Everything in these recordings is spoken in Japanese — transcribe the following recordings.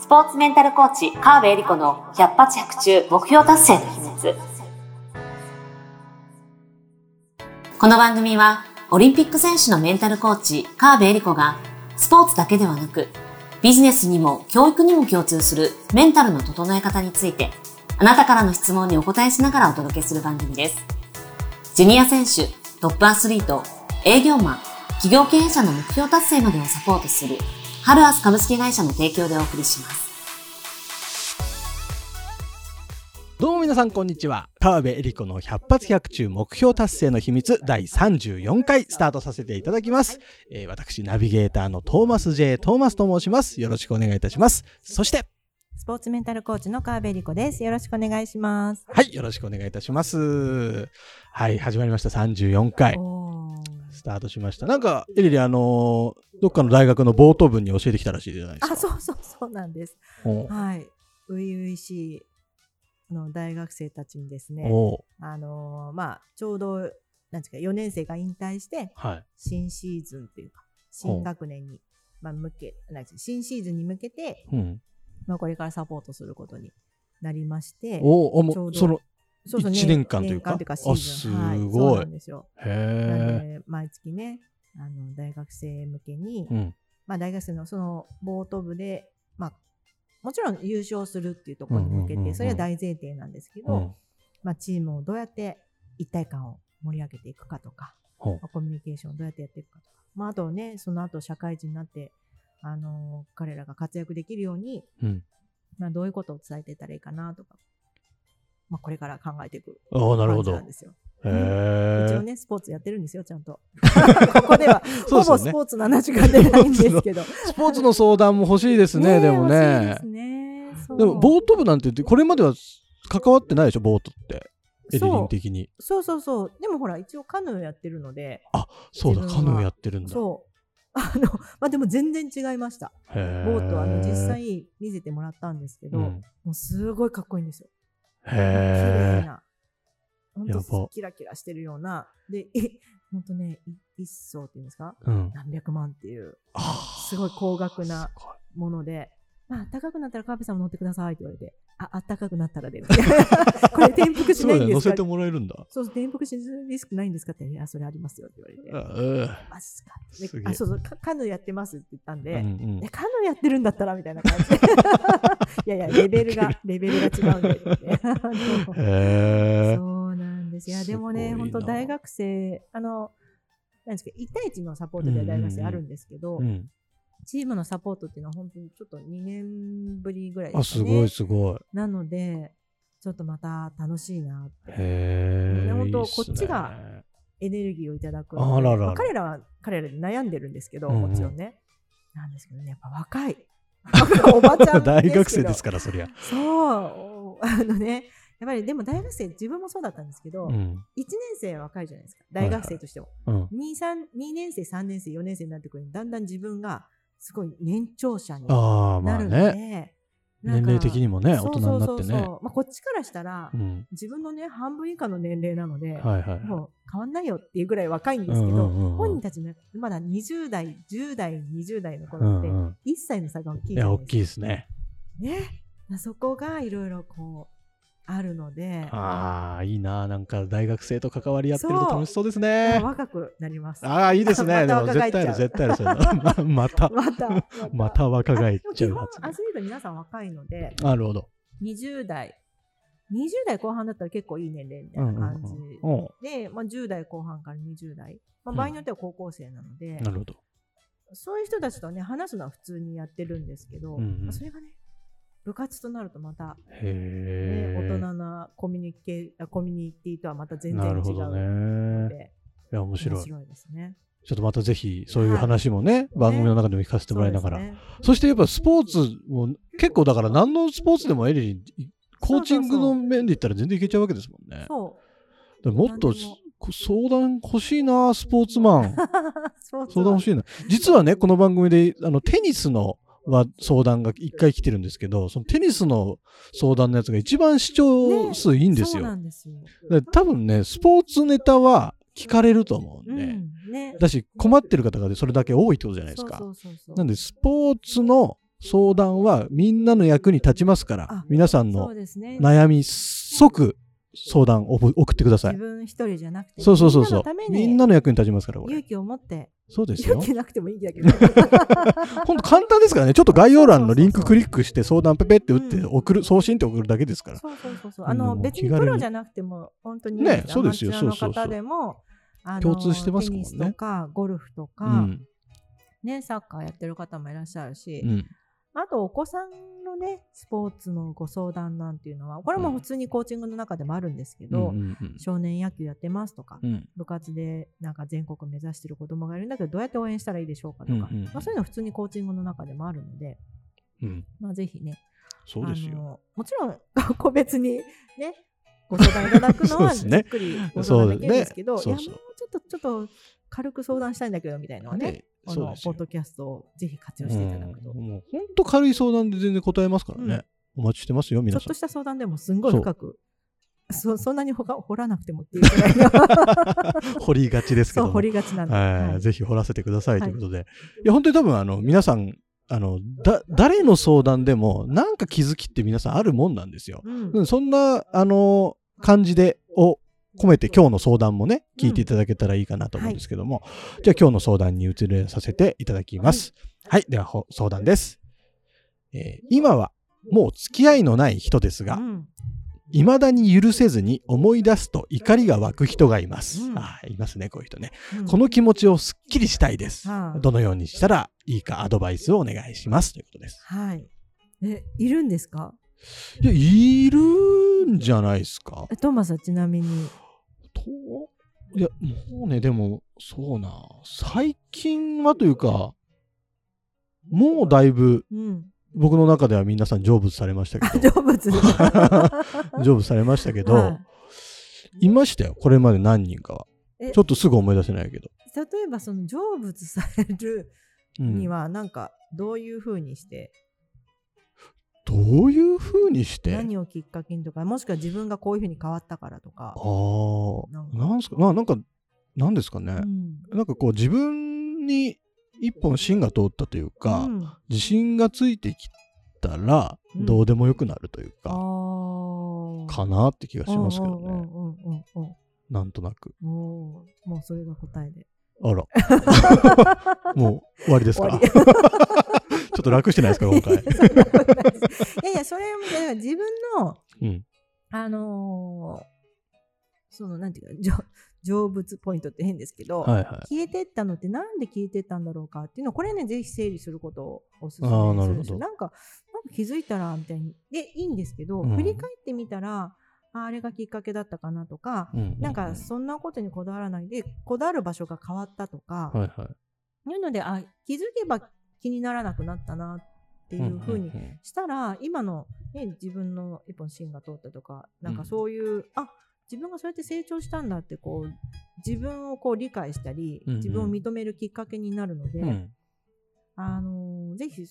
スポーツメンタルコーチ、川辺恵里子の百発百中目標達成の秘密。この番組は、オリンピック選手のメンタルコーチ、川辺恵里子が、スポーツだけではなく、ビジネスにも教育にも共通するメンタルの整え方について、あなたからの質問にお答えしながらお届けする番組です。ジュニア選手、トップアスリート、営業マン、企業経営者の目標達成までをサポートする、ハルアス株式会社の提供でお送りします。どうも皆さんこんにちは。川辺恵里子の百発百中目標達成の秘密第34回スタートさせていただきます。えー私、ナビゲーターのトーマス J. トーマスと申します。よろしくお願いいたします。そして、スポーツメンタルコーチの川辺理子です。よろしくお願いします。はい、よろしくお願いいたします。はい、始まりました34回。タートしました。なんか、エリリ、あのーどっかの大学の冒頭文に教えてきたらしいじゃないですか。あ、そうそうそうなんです。はい。初々しいあの大学生たちにですね、あのーまあ、ちょうど、なんですか、4年生が引退して、はい。新シーズンっていうか、新学年に、まあ、向け、なんですか新シーズンに向けて、うん。まあ、これからサポートすることになりまして、おおもう、その、そうそう一年間というか？年間シーズン。あはいすごいそうなんですよ。なへんえ。で毎月ねあの大学生向けに、うん。まあ、大学生のそのボート部で、まあ、もちろん優勝するっていうところに向けてそれは大前提なんですけど、うん。まあ、チームをどうやって一体感を盛り上げていくかとか、ほうまあコミュニケーションをどうやってやっていくかとか、まあ、あとねその後社会人になって、あの彼らが活躍できるように、うん。まあ、どういうことを伝えていったらいいかなとか、まあ、これから考えていくああ、なるほど。へ感じなんですよ。え。一応ね、スポーツやってるんですよ、ちゃんと。ここでは、ほぼスポーツの話が出ないんですけど。スポーツの相談も欲しいですね、でもねです。ね。でも、ボート部なんて言って、これまでは関わってないでしょ、ボートって。エリリン的に。そうそうそう。でもほら、一応カヌーやってるので、そうだ、カヌーやってるんだ。そう。あの、まあ、でも全然違いました。へボート、あの、実へ際見せてもらったんですけど、うんもうすごいかっこいいんですよ。綺え麗。な。本やば当キラキラしてるような。で、え、本当ね、い一層っていうんですか？うん。何百万っていうあすごい高額なもので、まあ、高くなったらカーペさんも乗ってくださいって言われて、あ、あったかくなったらで。これ転覆しないんですか？乗せてもらえるんだ。そう転覆しるリスクないんですか？って、いや、それありますよって言われて。うんマジかすあ、そうそう、カカヌーやってますって言ったんで、うんうんえカヌーやってるんだったら？みたいな感じで。いやいや、レベルが、レベルが違うんでって。そうなんです。いや、でもね、本当大学生、あの、なんですか、1対1のサポートでは大学生あるんですけど、うん。チームのサポートっていうのは本当にちょっと2年ぶりぐらいあ、ですかね。すごいすごい。なので、ちょっとまた楽しいなって。へえ。ね本当こっちがエネルギーをいただくあらららまあ彼らは彼らで悩んでるんですけど、うんうんもちろんね。なんですけどね、やっぱ若い。おばちゃん大学生ですかから、そりゃ。そう。あのね、やっぱりでも大学生、自分もそうだったんですけど、1うん。年生は若いじゃないですか。大学生としても。うん。2, 3 2年生、3年生、4年生になってくるとだんだん自分がすごい年長者になるので、ね。年齢的にもね、そう大人になってね。そうそうそうまあ、こっちからしたら、うん。自分のね、半分以下の年齢なので、はいはいはい。もう変わんないよっていうぐらい若いんですけど、うんうんうんうん本人たちね、まだ20代、10代、20代のう頃って、んうん。1歳の差が大きいいや、大じゃないきいですね。ね。そこがいろいろこう、あるので、ああ、いいな。なんか大学生と関わり合ってると楽しそうですまねあ。若くなります。ああ、いいですね。でも若返絶っちゃう。対ある、絶対ある。そういうの また、また、また若返っちゃうアスリート皆さん若いので、なるほど。20代、20代後半だったら結構いい年齢みたいな感じ。うんうんで、まあ、10代後半から20代、まあ、うん。場合によっては高校生なので、なるほど。そういう人たちとね、話すのは普通にやってるんですけど、うんうん。まあそれがね、部活となるとまた、ね、へえ。大人なコミュニケあコミュニティとはまた全然違うので、ね。いや、面白い。ですね。ちょっとまたぜひ、そういう話もね、番組の中でも聞かせてもらいながら。そうですねそしてやっぱスポーツも、結構だから何のスポーツでもエリリン、コーチングの面で言ったら全然いけちゃうわけですもんね。そう。もっと相談欲しいな、スポーツマン。相談欲しいな。実はね、この番組で、あの、テニスのは相談が一回来てるんですけど、そのテニスの相談のやつが一番視聴数いいんですよ。そうなんですよ。多分ね、スポーツネタは聞かれると思うんで、うんね。だし困ってる方がそれだけ多いってことじゃないですか。なんで、スポーツの相談はみんなの役に立ちますからあ、皆さんの。悩み即相談を送ってください。自分一人じゃなくて、そうそうそうそうみんなのため。みにんなの役に立ちますから、勇。気を持って、そうですよ勇。気なくてもいいんだけど。ほんと簡単ですからね。ちょっと概要欄のリンククリックして相談ペペって打ってうん送る、送信って送るだけですから。そうそうそうそう。うんあの、別にプロじゃなくても、本当にねそうですよそうそうそう方でも、あの共通してますもんねゴルフとか、うん。ね、サッカーやってる方もいらっしゃるし、うん。あとお子さんのね、スポーツのご相談なんていうのは、これも普通にコーチングの中でもあるんですけど、少年野球やってますとか、部活でなんか全国目指してる子供がいるんだけど、どうやって応援したらいいでしょうかとか、まあ、そういうの普通にコーチングの中でもあるので、うん。まあ、ぜひね、そうですよ。あのもちろん 個別にね、ご相談いただくのは じっくりご相談できるんですけど、そうですねいやもうちょっとちょっと軽く相談したいんだけどみたいなのはね、ねこのポッドキャストをぜひ活用していただくと、うん。もう本当軽い相談で全然答えますからね。お待ちしてますよ、皆さん。ちょっと。した相談でもすんごい深く、そそんなにほか掘らなくてもっていうくらいの。掘りがちですけども。そう掘りがちなんで、はい、はい。ぜひ掘らせてくださいということで。い、や、本当に多分、あの、皆さん、あの、だ、誰の相談でも、なんか気づきって皆さんあるもんなんですよ。うんうん、そんな、あの、感じで、を込めて今日の相談もね、聞いていただけたらいいかなと思うんですけども、じゃあ今日の相談に移れさせていただきます。はい、ではほ相談です。えー今はもう付き合いのない人ですが、うん未だに許せずに思い出すと怒りが湧く人がいます。うんあーいますね、こういう人ね。うんこの気持ちをすっきりしたいです。はあどのようにしたらいいかアドバイスをお願いします。ということです。はいえいるんですか？いや、いるんじゃないですか。えトーマスはちなみにといや、もうね、でも、そうな。最近はというか、もうだいぶうん僕の中では皆さん成仏されましたけど、成仏成仏されましたけど、はい。ましたよ、これまで何人かは。えちょっとすぐ思い出せないけど。例えばその成仏されるうん。にはなんかどういうふうにして、どういう風にして？何をきっかけにとかもしくは自分がこういうふうに変わったからとか。あ、あ、なんすか、ななんか、なんですかね。うん。なんかこう自分に一本芯が通ったというか、うん自信がついてきたらうんどうでもよくなるというあか、ーかなって気がしますけどね。うんうんうんうんうんなんとなく。もうそれが答えであら。もう終わりですか？ちょっと楽してないですか、今回？いやいやそれもだから自分のうん。あのーそのなんていうか成仏ポイントって変ですけど、はいはい。消えてったのってなんで消えてったんだろうかっていうのをこれねぜひ整理することをおすすめす。るんです。よなんかなんか気づいたらみたいに。でいいんですけど、うん。振り返ってみたらああれがきっかけだったかなとか、うううなんかそんなことにこだわらないでこだわる場所が変わったとか、はいはい。いうのであ気づけば気にならなくなったなっていうふうにんんん。したら今の、ね、自分の一本芯が通ったとかなんかそういう、あ自分がそうやって成長したんだってこう自分をこう理解したり、うんうん。自分を認めるきっかけになるので、うん。あのーぜひ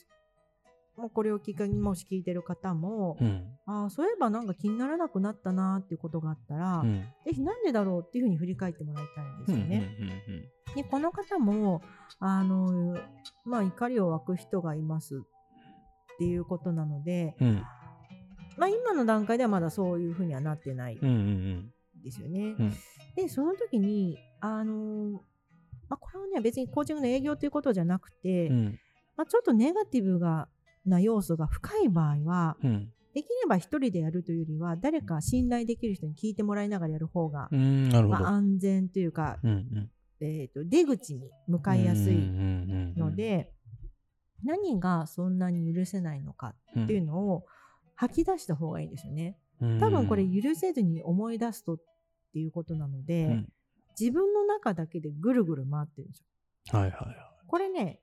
もうこれをきっかけにもし聞いてる方も、うん。あーそういえばなんか気にならなくなったなっていうことがあったら、うん。ぜひなんでだろうっていうふうに振り返ってもらいたいんですよね。うんうんでこの方もあの、まあ、怒りを湧く人がいますっていうことなので、うんうんまあ、今の段階ではまだそういうふうにはなってないですよね。うん。でその時にあの、まあ、これはね別にコーチングの営業ということじゃなくて、うん。まあ、ちょっとネガティブがな要素が深い場合はうん。できれば一人でやるというよりは誰か信頼できる人に聞いてもらいながらやる方が、まあ、ど。安全というか、うんうん。えー、と出口に向かいやすいのので、何がそんなに許せないのかっていうのを吐き出した方がいいんですよね。多分これ許せずに思い出すとっていうことなので、うん自分の中だけでぐるぐる回ってるんですよ。はいはいはこれね、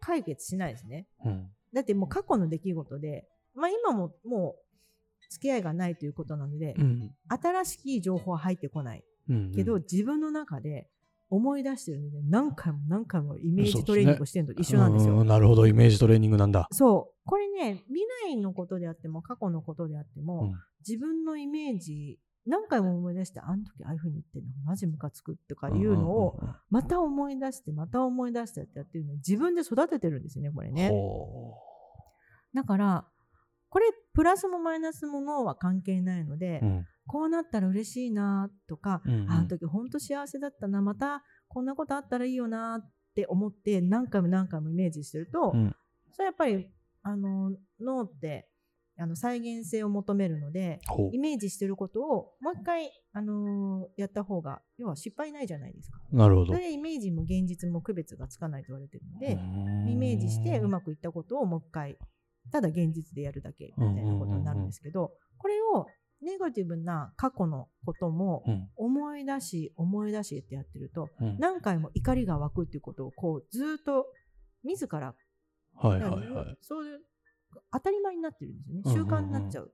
解決しないですね。い。うんだってもう過去の出来事で、まあ今ももう付き合いがないということなので、うん新しい情報は入ってこない。うんけど、自分の中で思い出してるので、何回も何回もイメージトレーニングをしてるのと一緒なんですよ。うなるほど、イメージトレーニングなんだ。そう。これね、未来のことであっても、過去のことであっても、うん。自分のイメージ、何回も思い出して、あの時ああいう風に言ってるの、マジムカつくとかいうのを、また思い出して、また思い出してってやってるのに、自分で育ててるんですよね、これうんね。ほだからこれプラスもマイナスも脳は関係ないので、うん、こうなったら嬉しいなとか、うんうん、あの時本当幸せだったなまたこんなことあったらいいよなって思って何回も何回もイメージしてると、うん、それやっぱりあの脳ってあの再現性を求めるのでイメージしてることをもう一回、あのー、やった方が要は失敗ないじゃないですか。なるほど。それでイメージも現実も区別がつかないと言われてるのでイメージしてうまくいったことをもう一回ただ現実でやるだけみたいなことになるんですけど、これをネガティブな過去のことも思い出し、思い出しってやってると、何回も怒りが湧くっていうことをこうずっと自ら、はいはいはい、そういう当たり前になってるんですよね。習慣になっちゃう,、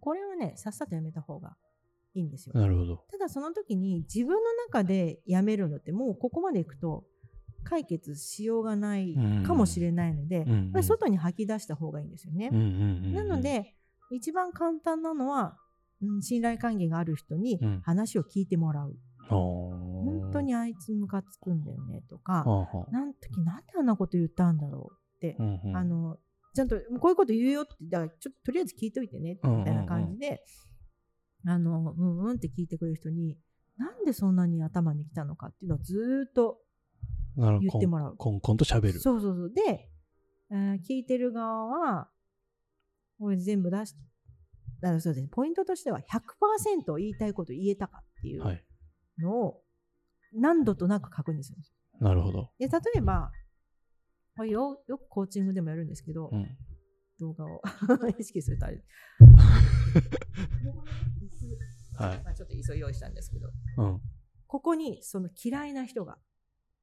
これはねさっさとやめた方がいいんですよ。なるほど。ただその時に自分の中でやめるのってもうここまでいくと解決しようがないかもしれないので、うんうん、外に吐き出した方がいいんですよね。なので一番簡単なのは、うん、信頼関係がある人に話を聞いてもらう。うん、本当にあいつムカつくんだよねとか、なん時なんであんなこと言ったんだろうって、うんうん、あのちゃんとこういうこと言うよってだからちょっととりあえず聞いといてねみたいな感じで、あのうんうんって聞いてくれる人になんでそんなに頭にきたのかっていうのをずっと言ってもらう。コンコンと喋る。そうそうそう。で、えー、聞いてる側は、これ全部出し、だそうです。ね、ポイントとしては100%言いたいこと言えたかっていうのを何度となく確認するんですよ。なるほど。で例えば、これよよくコーチングでもやるんですけど、うん、動画を 意識するとあれ。はいまあ、ちょっと急い用意したんですけど、うん、ここにその嫌いな人が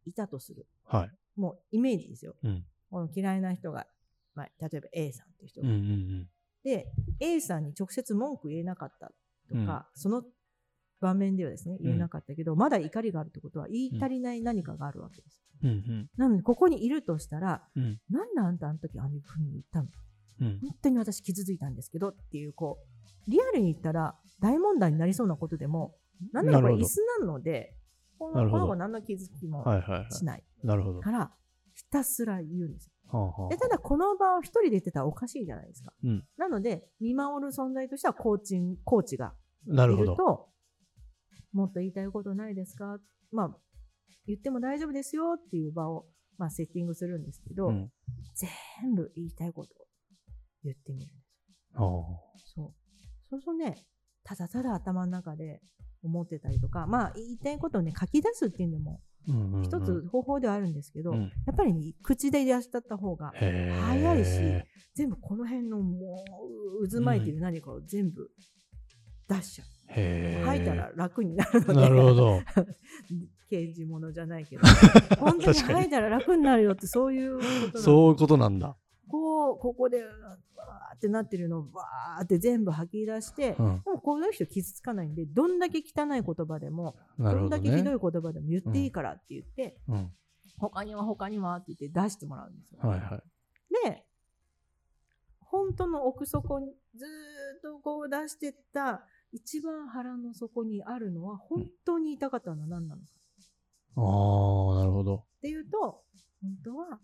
いたとする。はい。もうイメージですよ。うん、この嫌いな人が、まあ、例えば A さんっていう人が、うんうんうん。で、A さんに直接文句言えなかったとか、うん、その場面ではですね、言えなかったけど、うん、まだ怒りがあるってことは言い足りない何かがあるわけです。うんうん、なので、ここにいるとしたら、うん、なんであんたあの時ああいうふうに言ったの、うん、本当に私傷ついたんですけどっていう、こう、リアルに言ったら大問題になりそうなことでも、なんだろう、椅子なので、この子何の気づきもしない。から、ひたすら言うんですよ。でただ、この場を一人で言ってたらおかしいじゃないですか。うん、なので、見守る存在としてはコーチンコーチがいると、もっと言いたいことないですか？まあ、言っても大丈夫ですよっていう場を、まあ、セッティングするんですけど、うん、全部言いたいことを言ってみるんですよ。そう。そうするとね、ただただ頭の中で思ってたりとか、まあ、言いたいことをね、書き出すっていうのも、一つ方法ではあるんですけど、うん、やっぱり、ね、口でいらっしゃった方が早いし、全部この辺のもう渦巻いてる何かを全部出しちゃう。吐いたら楽になるので。なるほど。刑事物じゃないけど、本当に吐いたら楽になるよってそういうことそういうことなんだ。こう、ここで、わーってなってるのをわーって全部吐き出して、うん、でもこの人傷つかないんで、どんだけ汚い言葉でも、どんだけひどい言葉でも言っていいからって言って、うん、他には他にはって言って出してもらうんですよ。はいはい、で、本当の奥底にずっとこう出してった一番腹の底にあるのは本当に痛かったのは何なのか。ああ、なるほど。っていうと、本当は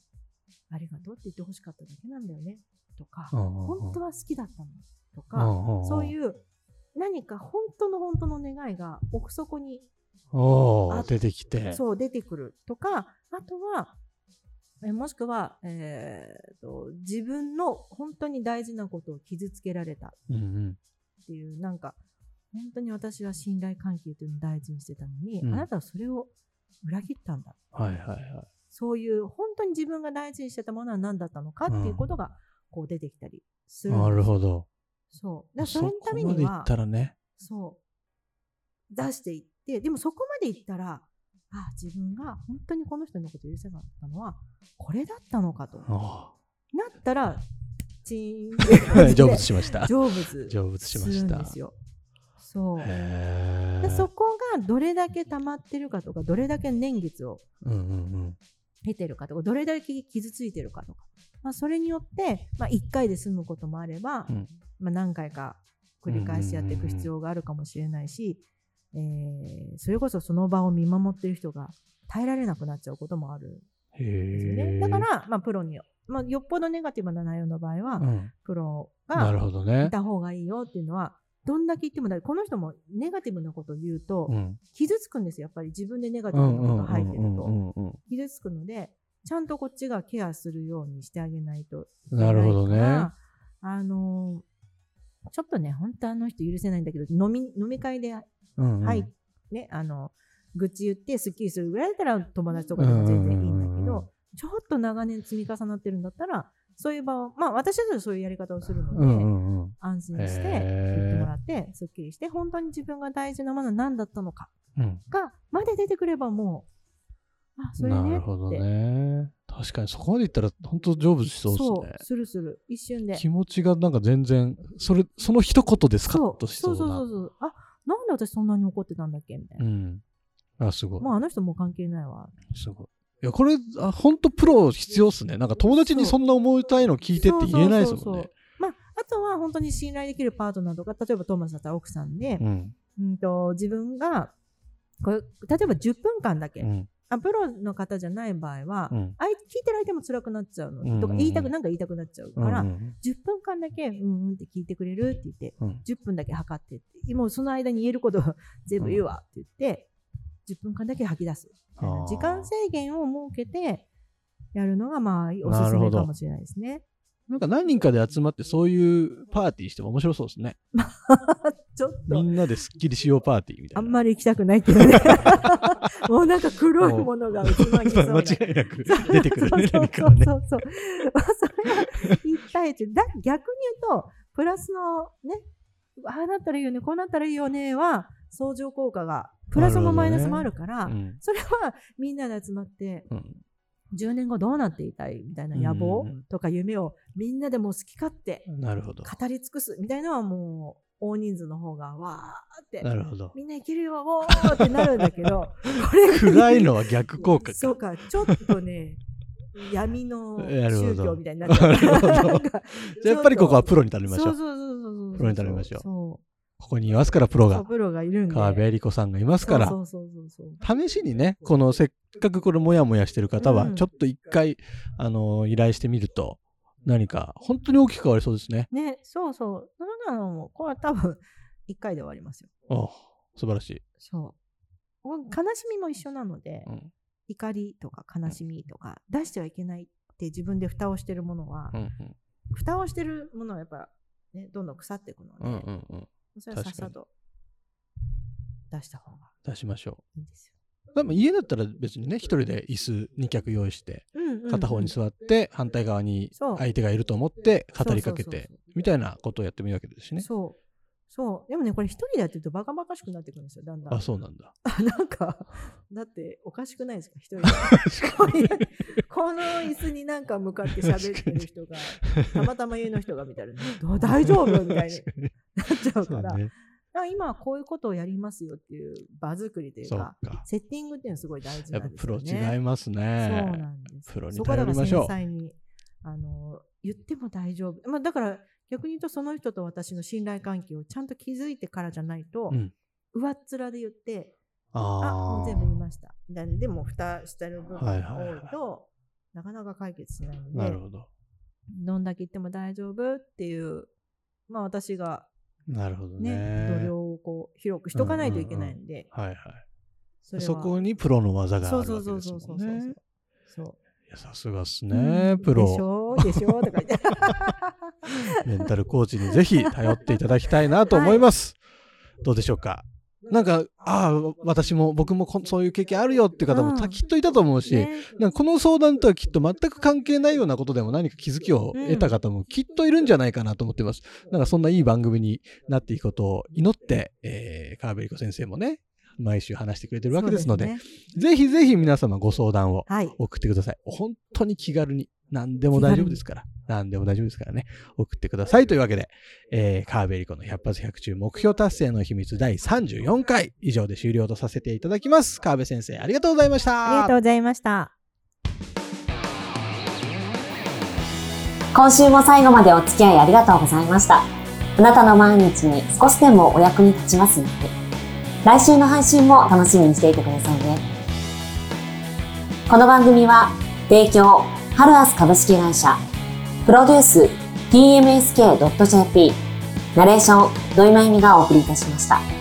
ありがとうって言ってほしかっただけなんだよねとか、本当は好きだったのとか、そういう何か本当の本当の願いが奥底に出てきて。そう、出てくるとか、あとは、えもしくは、えーと、自分の本当に大事なことを傷つけられたっていう、うんうん、なんか、本当に私は信頼関係というのを大事にしてたのに、うん、あなたはそれを裏切ったんだ。はいはいはい。そういう本当に自分が大事にしてたものは何だったのかっていうことがこう出てきたりする、うん、なるほど。そう。だそれのためには、ね、そう。出していって、でもそこまでいったら、あ自分が本当にこの人のこと許せなかったのはこれだったのかと。なったら、チーン 成仏しました。成仏。成仏しました。そう。でそこがどれだけ溜まってるかとかどれだけ年月を経てるかとかどれだけ傷ついてるかとか、まあ、それによって、まあ、1回で済むこともあれば、うん、まあ、何回か繰り返しやっていく必要があるかもしれないし、えー、それこそその場を見守ってる人が耐えられなくなっちゃうこともあるんですよね。だから、まあ、プロにまあ、よっぽどネガティブな内容の場合は、うん、プロがいた方がいいよっていうのは、どんだけ言ってもだこの人もネガティブなことを言うと、傷つくんですよ。やっぱり自分でネガティブなことが入ってると。傷つくので、ちゃんとこっちがケアするようにしてあげないとなるほどね。あのー、ちょっとね、本当あの人許せないんだけど、飲み、飲み会で、うんうん、はい、ね、あの、愚痴言ってスッキリするぐらいだったら友達とかでも全然いいんだけど、ちょっと長年積み重なってるんだったら、そういう場を、まあ私はそういうやり方をするので、うんうんうん、安心して言ってもらって、すっきりして、本当に自分が大事なものは何だったのかが、まで出てくればもう、あ、それね。なるほどね。確かにそこまでいったら本当成仏しそうですね。そう、するする。一瞬で。気持ちがなんか全然、それ、その一言でスカッとしそうな。そうそうそうそう。あ、なんで私そんなに怒ってたんだっけみたいな。うん。あ、すごい。もうあの人も関係ないわ。すごい。いや、これ、あ本当プロ必要っすね。なんか友達にそんな思いたいの聞いてって言えないですもんね。まあ、あとは本当に信頼できるパートナーとか、例えばトーマスだったら奥さんで、うん、うんと自分がこれ、例えば10分間だけ、うん、あプロの方じゃない場合は、うん、聞いてる相手も辛くなっちゃうの、うんうん、とか言いたく、なんか言いたくなっちゃうから、うんうん、10分間だけ、うんうんって聞いてくれるって言って、うん、10分だけ測ってって、もうその間に言えること全部言うわって言って、10分間だけ吐き出す。時間制限を設けてやるのが、まあ、おすすめかもしれないですね。なんか何人かで集まってそういうパーティーしても面白そうですね。ちょっと。みんなですっきりしようパーティーみたいな。あんまり行きたくないけどね。もうなんか黒いものがうちまきそう 間違いなく出てくるね、何かね。そうそうそう。それは一対一。だ逆に言うと、プラスのね、ああなったらいいよね、こうなったらいいよねは、相乗効果が、プラスもマイナスもあるから、ね。うん、それはみんなで集まって、うん。10年後どうなっていたいみたいな野望とか夢をみんなでも好き勝手語り尽くすみたいなのはもう大人数の方がわーってなるほど。みんな生きるよおーってなるんだけど これ暗いのは逆効果そうかちょっとね闇の宗教みたいになっちゃう。やっぱりここはプロに頼みましょう。そうそうそうそうプロに頼みましょうここにいますから、プロが。プロがいるんで。川辺恵里子さんがいますから。そうそうそうそう試しにね、このせっかくこれもやもやしてる方は、ちょっと一回、うん、あの、依頼してみると、何か、本当に大きく変わりそうですね。ね、そうそう。そんなのも、これは多分、一回で終わりますよ。あ素晴らしい。そう。悲しみも一緒なので、うん、怒りとか悲しみとか、出してはいけないって自分で蓋をしてるものは、うんうん、蓋をしてるものはやっぱ、ね、どんどん腐っていくので、うんうんうんそれはさっさと出した方が出しましょう。いいですよ。でも家だったら別にね、一人で椅子2脚用意して、片方に座って、反対側に相手がいると思って語りかけて、みたいなことをやってもいいわけですしね。そう。そう。でもね、これ一人でやってるとバカバカしくなってくるんですよ、だんだん。あ、そうなんだ。なんか、だっておかしくないですか、一人で。この椅子になんか向かって喋ってる人が、たまたま家の人が見たら、ね、大丈夫？みたいになっちゃうから。今はこういうことをやりますよっていう場作りというかセッティングっていうのはすごい大事なんですよね。プロ違いますね。そうなんです。プロに頼りましょう。にあの言っても大丈夫。まあだから逆に言うとその人と私の信頼関係をちゃんと築いてからじゃないと、うん、上っ面で言ってあもう全部言いましたでも蓋してる部分が多いと、はいはいはい、なかなか解決しないのでなるほどどんだけ言っても大丈夫っていうまあ私がなるほどね。度量をこう広くしとかないといけないんで、うんうんうん、はいはい。そそこにプロの技があるわけですもんね。そうそうそうそうそう。いやさすがっすね、うん、プロ。でしょ？でしょ？とか言って。メンタルコーチにぜひ頼っていただきたいなと思います。はい、どうでしょうか？なんか、ああ、私も僕もそういう経験あるよっていう方も、うん、きっといたと思うし、ね、なんかこの相談とはきっと全く関係ないようなことでも何か気づきを得た方もきっといるんじゃないかなと思ってます。なんかそんないい番組になっていくことを祈って、えー、川辺理子先生もね、毎週話してくれてるわけですので、でね、ぜひぜひ皆様ご相談を送ってください。はい、本当に気軽に何でも大丈夫ですから。何でも大丈夫ですからね。送ってください。というわけで、えー、川辺理子の100発100中目標達成の秘密第34回以上で終了とさせていただきます。川辺先生、ありがとうございました。ありがとうございました。今週も最後までお付き合いありがとうございました。あなたの毎日に少しでもお役に立ちますように。来週の配信も楽しみにしていてくださいね。この番組は、提供、ハルアス株式会社、プロデュース tmsk.jp、ナレーション、土井まゆみがお送りいたしました。